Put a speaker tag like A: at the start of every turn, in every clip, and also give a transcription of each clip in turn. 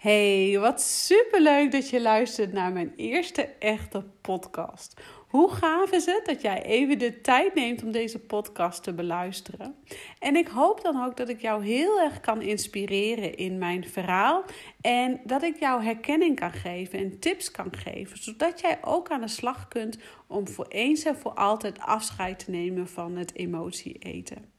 A: Hey, wat superleuk dat je luistert naar mijn eerste echte podcast. Hoe gaaf is het dat jij even de tijd neemt om deze podcast te beluisteren? En ik hoop dan ook dat ik jou heel erg kan inspireren in mijn verhaal en dat ik jou herkenning kan geven en tips kan geven, zodat jij ook aan de slag kunt om voor eens en voor altijd afscheid te nemen van het emotie eten.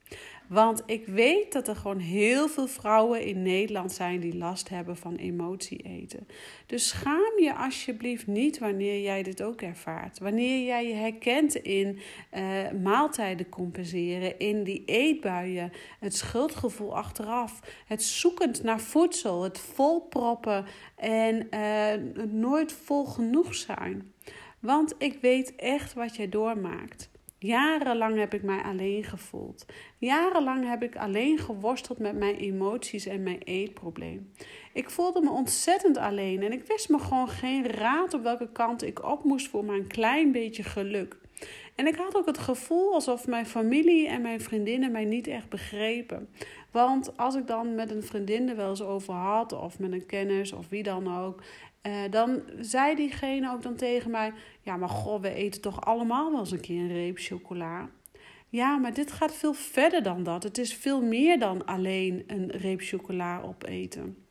A: Want ik weet dat er gewoon heel veel vrouwen in Nederland zijn die last hebben van emotie eten. Dus schaam je alsjeblieft niet wanneer jij dit ook ervaart. Wanneer jij je herkent in uh, maaltijden compenseren, in die eetbuien, het schuldgevoel achteraf, het zoekend naar voedsel, het volproppen en uh, nooit vol genoeg zijn. Want ik weet echt wat jij doormaakt. Jarenlang heb ik mij alleen gevoeld. Jarenlang heb ik alleen geworsteld met mijn emoties en mijn eetprobleem. Ik voelde me ontzettend alleen en ik wist me gewoon geen raad op welke kant ik op moest voor mijn klein beetje geluk. En ik had ook het gevoel alsof mijn familie en mijn vriendinnen mij niet echt begrepen. Want als ik dan met een vriendin er wel eens over had, of met een kennis of wie dan ook, uh, dan zei diegene ook dan tegen mij: Ja, maar goh, we eten toch allemaal wel eens een keer een reep chocola. Ja, maar dit gaat veel verder dan dat. Het is veel meer dan alleen een reep chocola opeten.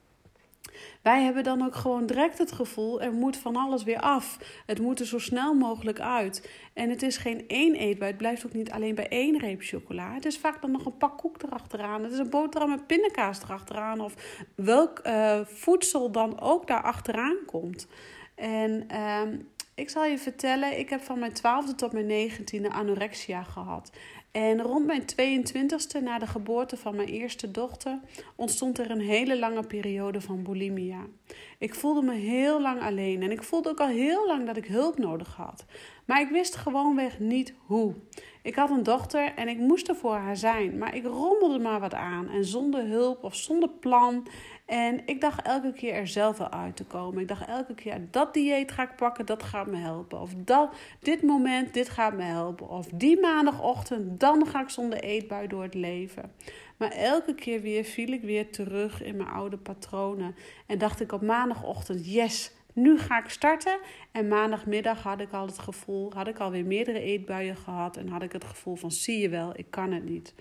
A: Wij hebben dan ook gewoon direct het gevoel: er moet van alles weer af. Het moet er zo snel mogelijk uit. En het is geen één eetbui. Het blijft ook niet alleen bij één reep chocola. Het is vaak dan nog een pak koek erachteraan. Het is een boterham met pindakaas erachteraan. Of welk uh, voedsel dan ook daar achteraan komt. En uh, ik zal je vertellen, ik heb van mijn twaalfde tot mijn 19e anorexia gehad. En rond mijn 22e, na de geboorte van mijn eerste dochter, ontstond er een hele lange periode van bulimia. Ik voelde me heel lang alleen en ik voelde ook al heel lang dat ik hulp nodig had. Maar ik wist gewoonweg niet hoe. Ik had een dochter en ik moest er voor haar zijn, maar ik rommelde maar wat aan en zonder hulp of zonder plan. En ik dacht elke keer er zelf wel uit te komen. Ik dacht elke keer, dat dieet ga ik pakken, dat gaat me helpen. Of dat, dit moment, dit gaat me helpen. Of die maandagochtend, dan ga ik zonder eetbui door het leven. Maar elke keer weer viel ik weer terug in mijn oude patronen. En dacht ik op maandagochtend, yes, nu ga ik starten. En maandagmiddag had ik al het gevoel, had ik alweer meerdere eetbuien gehad. En had ik het gevoel van, zie je wel, ik kan het niet.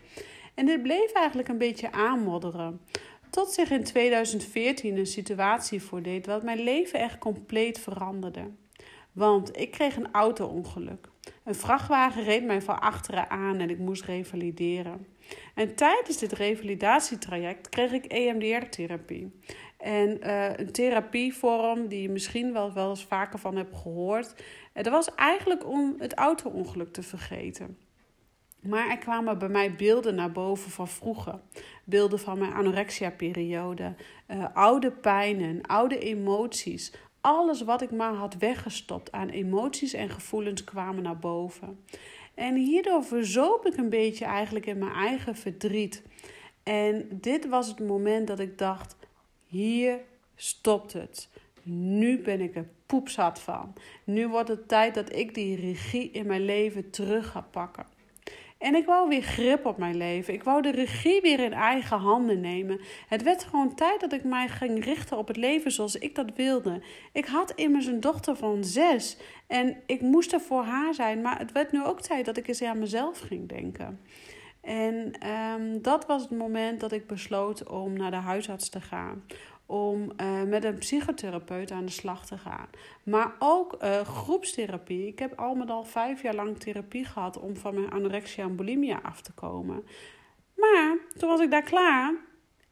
A: En dit bleef eigenlijk een beetje aanmodderen. Tot zich in 2014 een situatie voordeed wat mijn leven echt compleet veranderde. Want ik kreeg een auto-ongeluk. Een vrachtwagen reed mij van achteren aan en ik moest revalideren. En tijdens dit revalidatietraject kreeg ik EMDR-therapie. En uh, een therapievorm die je misschien wel, wel eens vaker van hebt gehoord. En dat was eigenlijk om het auto-ongeluk te vergeten. Maar er kwamen bij mij beelden naar boven van vroeger. Beelden van mijn anorexia-periode, uh, oude pijnen, oude emoties. Alles wat ik maar had weggestopt aan emoties en gevoelens kwamen naar boven. En hierdoor verzoop ik een beetje eigenlijk in mijn eigen verdriet. En dit was het moment dat ik dacht: hier stopt het. Nu ben ik er poepzat van. Nu wordt het tijd dat ik die regie in mijn leven terug ga pakken. En ik wou weer grip op mijn leven. Ik wou de regie weer in eigen handen nemen. Het werd gewoon tijd dat ik mij ging richten op het leven zoals ik dat wilde. Ik had immers een dochter van zes en ik moest er voor haar zijn. Maar het werd nu ook tijd dat ik eens aan mezelf ging denken. En um, dat was het moment dat ik besloot om naar de huisarts te gaan om uh, met een psychotherapeut aan de slag te gaan. Maar ook uh, groepstherapie. Ik heb al met al vijf jaar lang therapie gehad om van mijn anorexia en bulimia af te komen. Maar toen was ik daar klaar.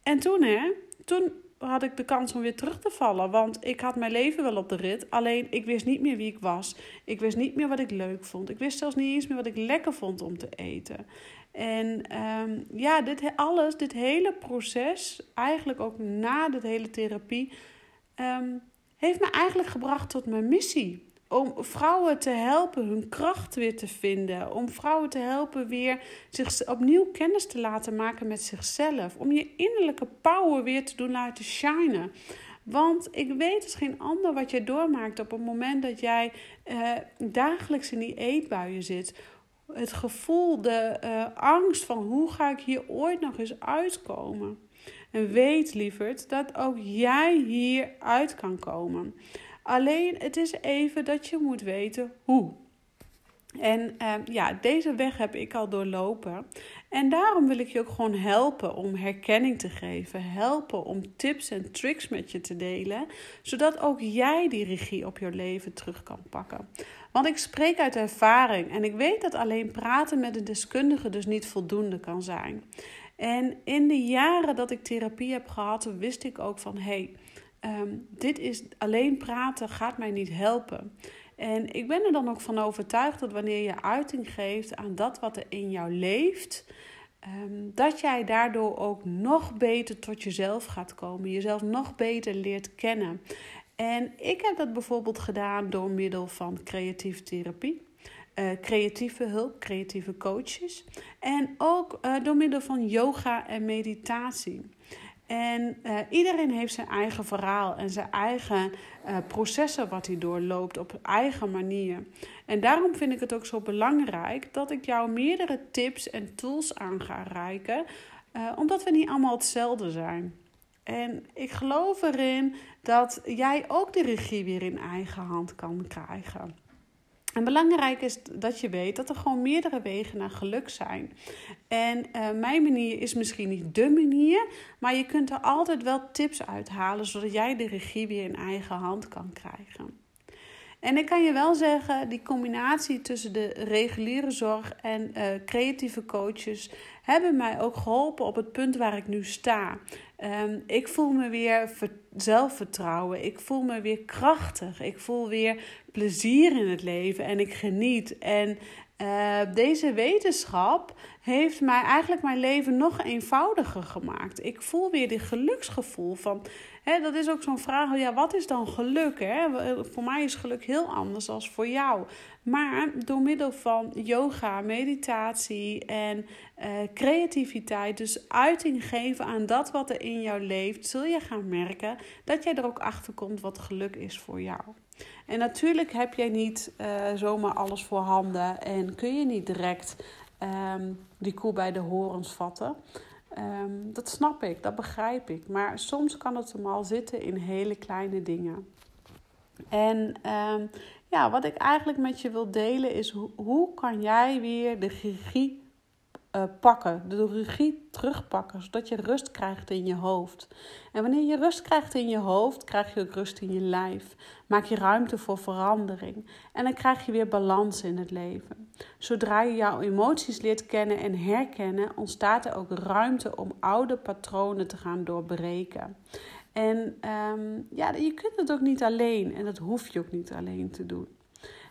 A: En toen, hè, toen had ik de kans om weer terug te vallen. Want ik had mijn leven wel op de rit. Alleen ik wist niet meer wie ik was. Ik wist niet meer wat ik leuk vond. Ik wist zelfs niet eens meer wat ik lekker vond om te eten. En um, ja, dit alles, dit hele proces, eigenlijk ook na de hele therapie, um, heeft me eigenlijk gebracht tot mijn missie. Om vrouwen te helpen hun kracht weer te vinden. Om vrouwen te helpen weer zich opnieuw kennis te laten maken met zichzelf. Om je innerlijke power weer te doen laten shinen. Want ik weet als geen ander wat jij doormaakt op het moment dat jij uh, dagelijks in die eetbuien zit het gevoel, de uh, angst van hoe ga ik hier ooit nog eens uitkomen. En weet, lieverd, dat ook jij hier uit kan komen. Alleen het is even dat je moet weten hoe. En ehm, ja, deze weg heb ik al doorlopen. En daarom wil ik je ook gewoon helpen om herkenning te geven. Helpen om tips en tricks met je te delen. Zodat ook jij die regie op je leven terug kan pakken. Want ik spreek uit ervaring en ik weet dat alleen praten met een deskundige dus niet voldoende kan zijn. En in de jaren dat ik therapie heb gehad, wist ik ook van hé, hey, ehm, dit is alleen praten gaat mij niet helpen. En ik ben er dan ook van overtuigd dat wanneer je uiting geeft aan dat wat er in jou leeft, ehm, dat jij daardoor ook nog beter tot jezelf gaat komen, jezelf nog beter leert kennen. En ik heb dat bijvoorbeeld gedaan door middel van creatieve therapie. Uh, creatieve hulp, creatieve coaches. En ook uh, door middel van yoga en meditatie. En uh, iedereen heeft zijn eigen verhaal en zijn eigen processen wat hij doorloopt op eigen manier. En daarom vind ik het ook zo belangrijk dat ik jou meerdere tips en tools aan ga reiken, omdat we niet allemaal hetzelfde zijn. En ik geloof erin dat jij ook de regie weer in eigen hand kan krijgen. En belangrijk is dat je weet dat er gewoon meerdere wegen naar geluk zijn. En uh, mijn manier is misschien niet de manier, maar je kunt er altijd wel tips uithalen zodat jij de regie weer in eigen hand kan krijgen. En ik kan je wel zeggen, die combinatie tussen de reguliere zorg en uh, creatieve coaches hebben mij ook geholpen op het punt waar ik nu sta. Um, ik voel me weer zelfvertrouwen. Ik voel me weer krachtig. Ik voel weer plezier in het leven en ik geniet. En uh, deze wetenschap heeft mij eigenlijk mijn leven nog eenvoudiger gemaakt. Ik voel weer dit geluksgevoel van. Hè, dat is ook zo'n vraag. Ja, wat is dan geluk? Hè? Voor mij is geluk heel anders dan voor jou. Maar door middel van yoga, meditatie en uh, creativiteit, dus uiting geven aan dat wat er in jou leeft, zul je gaan merken dat jij er ook achter komt wat geluk is voor jou. En natuurlijk heb jij niet uh, zomaar alles voor handen en kun je niet direct um, die koe bij de horens vatten. Um, dat snap ik, dat begrijp ik. Maar soms kan het hem al zitten in hele kleine dingen. En um, ja, wat ik eigenlijk met je wil delen is hoe, hoe kan jij weer de regie uh, pakken, de regie terugpakken, zodat je rust krijgt in je hoofd. En wanneer je rust krijgt in je hoofd, krijg je ook rust in je lijf. Maak je ruimte voor verandering en dan krijg je weer balans in het leven. Zodra je jouw emoties leert kennen en herkennen, ontstaat er ook ruimte om oude patronen te gaan doorbreken. En um, ja, je kunt het ook niet alleen en dat hoef je ook niet alleen te doen.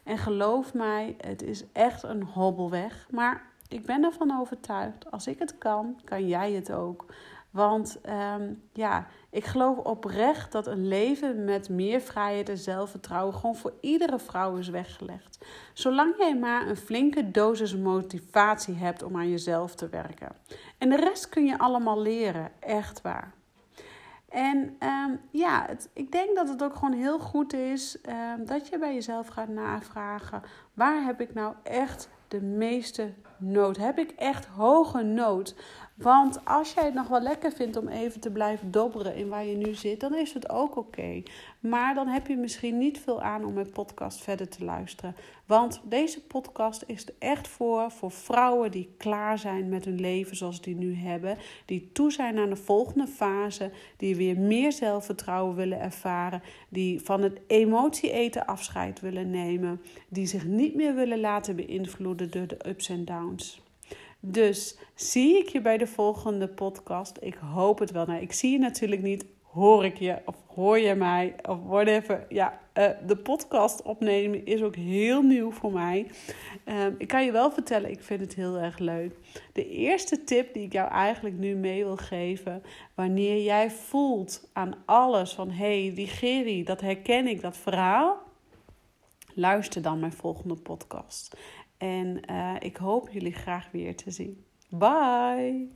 A: En geloof mij, het is echt een hobbelweg, maar ik ben ervan overtuigd, als ik het kan, kan jij het ook. Want um, ja, ik geloof oprecht dat een leven met meer vrijheid en zelfvertrouwen gewoon voor iedere vrouw is weggelegd. Zolang jij maar een flinke dosis motivatie hebt om aan jezelf te werken. En de rest kun je allemaal leren, echt waar. En um, ja, het, ik denk dat het ook gewoon heel goed is um, dat je bij jezelf gaat navragen: waar heb ik nou echt de meeste nood? Heb ik echt hoge nood? Want als jij het nog wel lekker vindt om even te blijven dobberen in waar je nu zit, dan is het ook oké. Maar dan heb je misschien niet veel aan om mijn podcast verder te luisteren. Want deze podcast is er echt voor, voor vrouwen die klaar zijn met hun leven zoals die nu hebben. Die toe zijn aan de volgende fase. Die weer meer zelfvertrouwen willen ervaren. Die van het emotie eten afscheid willen nemen. Die zich niet meer willen laten beïnvloeden door de ups en downs. Dus zie ik je bij de volgende podcast. Ik hoop het wel. Nou, ik zie je natuurlijk niet. Hoor ik je of hoor je mij of whatever. Ja, uh, de podcast opnemen is ook heel nieuw voor mij. Uh, ik kan je wel vertellen, ik vind het heel erg leuk. De eerste tip die ik jou eigenlijk nu mee wil geven. Wanneer jij voelt aan alles van hé, hey, die Geri, dat herken ik, dat verhaal. Luister dan mijn volgende podcast. En uh, ik hoop jullie graag weer te zien. Bye!